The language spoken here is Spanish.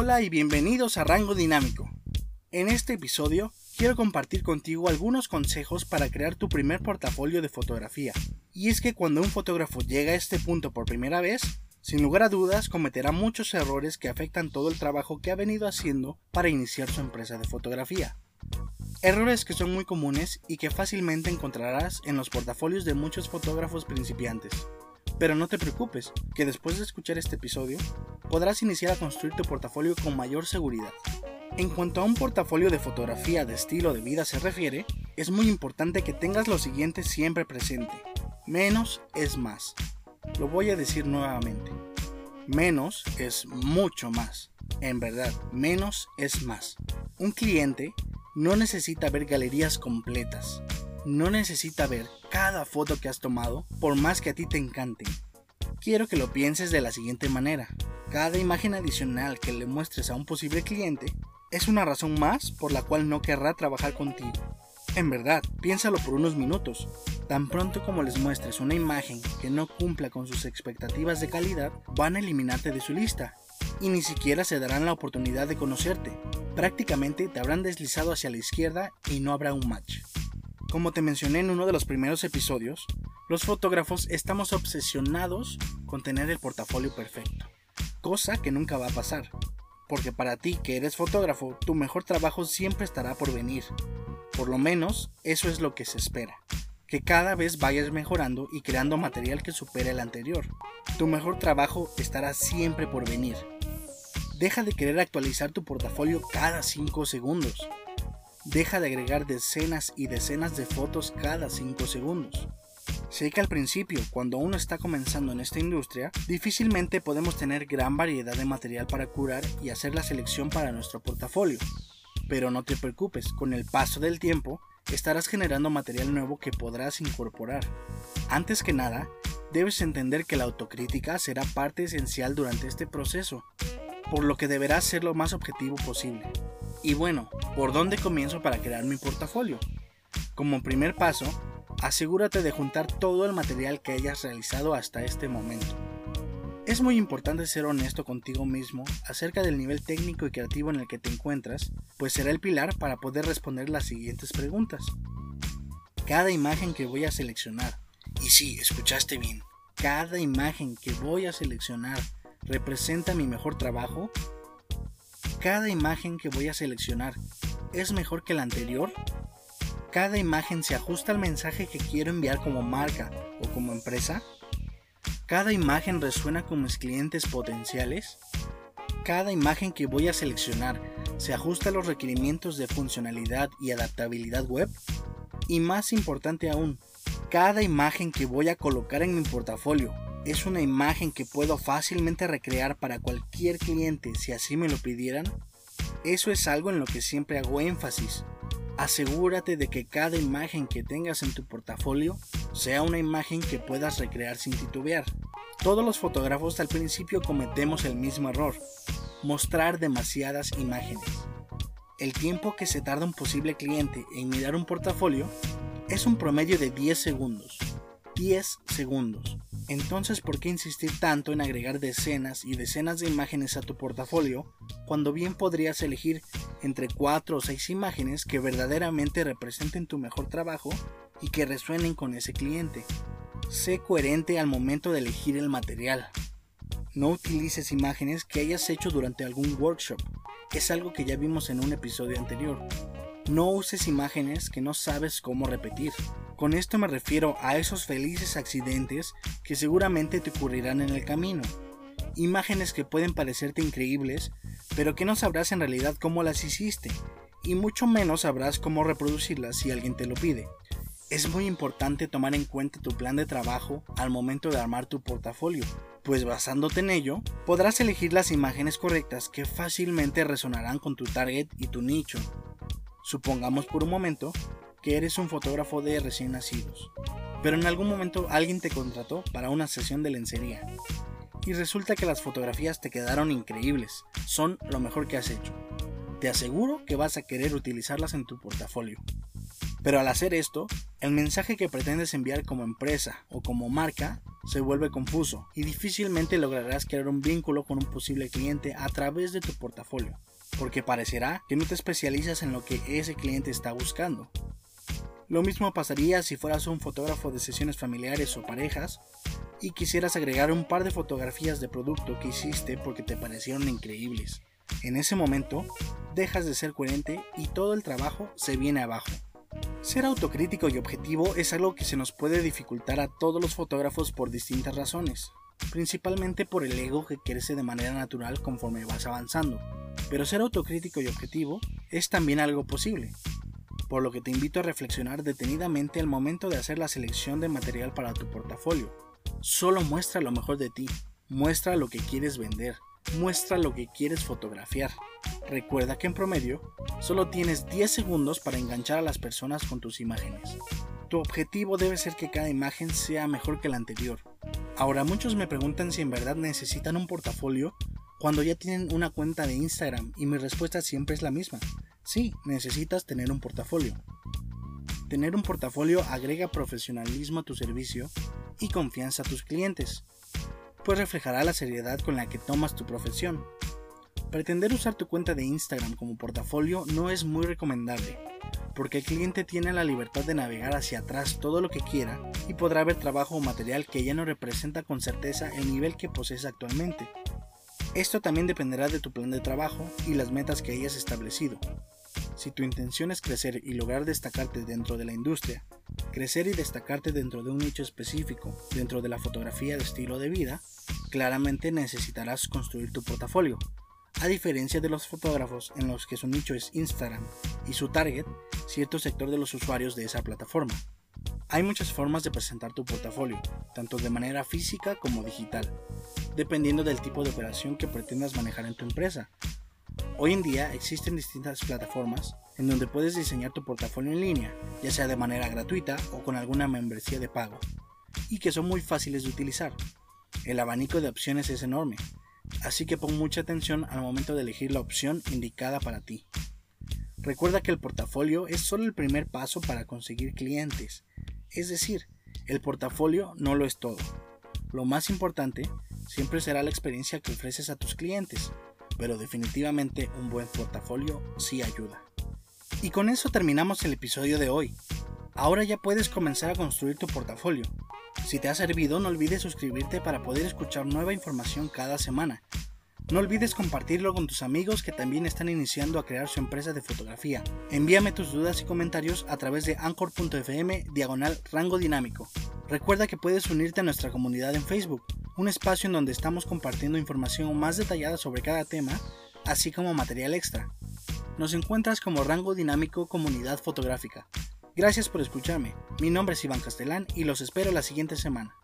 Hola y bienvenidos a Rango Dinámico. En este episodio quiero compartir contigo algunos consejos para crear tu primer portafolio de fotografía. Y es que cuando un fotógrafo llega a este punto por primera vez, sin lugar a dudas cometerá muchos errores que afectan todo el trabajo que ha venido haciendo para iniciar su empresa de fotografía. Errores que son muy comunes y que fácilmente encontrarás en los portafolios de muchos fotógrafos principiantes. Pero no te preocupes, que después de escuchar este episodio, podrás iniciar a construir tu portafolio con mayor seguridad. En cuanto a un portafolio de fotografía de estilo de vida se refiere, es muy importante que tengas lo siguiente siempre presente. Menos es más. Lo voy a decir nuevamente. Menos es mucho más. En verdad, menos es más. Un cliente no necesita ver galerías completas. No necesita ver cada foto que has tomado por más que a ti te encanten. Quiero que lo pienses de la siguiente manera. Cada imagen adicional que le muestres a un posible cliente es una razón más por la cual no querrá trabajar contigo. En verdad, piénsalo por unos minutos. Tan pronto como les muestres una imagen que no cumpla con sus expectativas de calidad, van a eliminarte de su lista y ni siquiera se darán la oportunidad de conocerte. Prácticamente te habrán deslizado hacia la izquierda y no habrá un match. Como te mencioné en uno de los primeros episodios, los fotógrafos estamos obsesionados con tener el portafolio perfecto, cosa que nunca va a pasar, porque para ti que eres fotógrafo, tu mejor trabajo siempre estará por venir. Por lo menos eso es lo que se espera, que cada vez vayas mejorando y creando material que supere el anterior. Tu mejor trabajo estará siempre por venir. Deja de querer actualizar tu portafolio cada 5 segundos. Deja de agregar decenas y decenas de fotos cada 5 segundos. Sé que al principio, cuando uno está comenzando en esta industria, difícilmente podemos tener gran variedad de material para curar y hacer la selección para nuestro portafolio. Pero no te preocupes, con el paso del tiempo estarás generando material nuevo que podrás incorporar. Antes que nada, debes entender que la autocrítica será parte esencial durante este proceso, por lo que deberás ser lo más objetivo posible. Y bueno, ¿por dónde comienzo para crear mi portafolio? Como primer paso, asegúrate de juntar todo el material que hayas realizado hasta este momento. Es muy importante ser honesto contigo mismo acerca del nivel técnico y creativo en el que te encuentras, pues será el pilar para poder responder las siguientes preguntas. Cada imagen que voy a seleccionar, y sí, escuchaste bien, cada imagen que voy a seleccionar representa mi mejor trabajo cada imagen que voy a seleccionar es mejor que la anterior. Cada imagen se ajusta al mensaje que quiero enviar como marca o como empresa. Cada imagen resuena con mis clientes potenciales. Cada imagen que voy a seleccionar se ajusta a los requerimientos de funcionalidad y adaptabilidad web. Y más importante aún, cada imagen que voy a colocar en mi portafolio es una imagen que puedo fácilmente recrear para cualquier cliente si así me lo pidieran? Eso es algo en lo que siempre hago énfasis. Asegúrate de que cada imagen que tengas en tu portafolio sea una imagen que puedas recrear sin titubear. Todos los fotógrafos al principio cometemos el mismo error, mostrar demasiadas imágenes. El tiempo que se tarda un posible cliente en mirar un portafolio es un promedio de 10 segundos. 10 segundos. Entonces, ¿por qué insistir tanto en agregar decenas y decenas de imágenes a tu portafolio cuando bien podrías elegir entre 4 o 6 imágenes que verdaderamente representen tu mejor trabajo y que resuenen con ese cliente? Sé coherente al momento de elegir el material. No utilices imágenes que hayas hecho durante algún workshop. Es algo que ya vimos en un episodio anterior. No uses imágenes que no sabes cómo repetir. Con esto me refiero a esos felices accidentes que seguramente te ocurrirán en el camino. Imágenes que pueden parecerte increíbles, pero que no sabrás en realidad cómo las hiciste, y mucho menos sabrás cómo reproducirlas si alguien te lo pide. Es muy importante tomar en cuenta tu plan de trabajo al momento de armar tu portafolio, pues basándote en ello, podrás elegir las imágenes correctas que fácilmente resonarán con tu target y tu nicho. Supongamos por un momento que eres un fotógrafo de recién nacidos, pero en algún momento alguien te contrató para una sesión de lencería y resulta que las fotografías te quedaron increíbles, son lo mejor que has hecho. Te aseguro que vas a querer utilizarlas en tu portafolio. Pero al hacer esto, el mensaje que pretendes enviar como empresa o como marca se vuelve confuso y difícilmente lograrás crear un vínculo con un posible cliente a través de tu portafolio, porque parecerá que no te especializas en lo que ese cliente está buscando. Lo mismo pasaría si fueras un fotógrafo de sesiones familiares o parejas y quisieras agregar un par de fotografías de producto que hiciste porque te parecieron increíbles. En ese momento, dejas de ser coherente y todo el trabajo se viene abajo. Ser autocrítico y objetivo es algo que se nos puede dificultar a todos los fotógrafos por distintas razones, principalmente por el ego que crece de manera natural conforme vas avanzando. Pero ser autocrítico y objetivo es también algo posible, por lo que te invito a reflexionar detenidamente al momento de hacer la selección de material para tu portafolio. Solo muestra lo mejor de ti, muestra lo que quieres vender, muestra lo que quieres fotografiar. Recuerda que en promedio solo tienes 10 segundos para enganchar a las personas con tus imágenes. Tu objetivo debe ser que cada imagen sea mejor que la anterior. Ahora muchos me preguntan si en verdad necesitan un portafolio cuando ya tienen una cuenta de Instagram y mi respuesta siempre es la misma. Sí, necesitas tener un portafolio. Tener un portafolio agrega profesionalismo a tu servicio y confianza a tus clientes pues reflejará la seriedad con la que tomas tu profesión. Pretender usar tu cuenta de Instagram como portafolio no es muy recomendable, porque el cliente tiene la libertad de navegar hacia atrás todo lo que quiera y podrá ver trabajo o material que ya no representa con certeza el nivel que posees actualmente. Esto también dependerá de tu plan de trabajo y las metas que hayas establecido. Si tu intención es crecer y lograr destacarte dentro de la industria, crecer y destacarte dentro de un nicho específico, dentro de la fotografía de estilo de vida, claramente necesitarás construir tu portafolio. A diferencia de los fotógrafos en los que su nicho es Instagram y su target, cierto sector de los usuarios de esa plataforma. Hay muchas formas de presentar tu portafolio, tanto de manera física como digital, dependiendo del tipo de operación que pretendas manejar en tu empresa. Hoy en día existen distintas plataformas en donde puedes diseñar tu portafolio en línea, ya sea de manera gratuita o con alguna membresía de pago, y que son muy fáciles de utilizar. El abanico de opciones es enorme, así que pon mucha atención al momento de elegir la opción indicada para ti. Recuerda que el portafolio es solo el primer paso para conseguir clientes, es decir, el portafolio no lo es todo. Lo más importante siempre será la experiencia que ofreces a tus clientes, pero definitivamente un buen portafolio sí ayuda. Y con eso terminamos el episodio de hoy. Ahora ya puedes comenzar a construir tu portafolio. Si te ha servido, no olvides suscribirte para poder escuchar nueva información cada semana. No olvides compartirlo con tus amigos que también están iniciando a crear su empresa de fotografía. Envíame tus dudas y comentarios a través de anchor.fm diagonal rango dinámico. Recuerda que puedes unirte a nuestra comunidad en Facebook, un espacio en donde estamos compartiendo información más detallada sobre cada tema, así como material extra. Nos encuentras como Rango Dinámico Comunidad Fotográfica. Gracias por escucharme. Mi nombre es Iván Castelán y los espero la siguiente semana.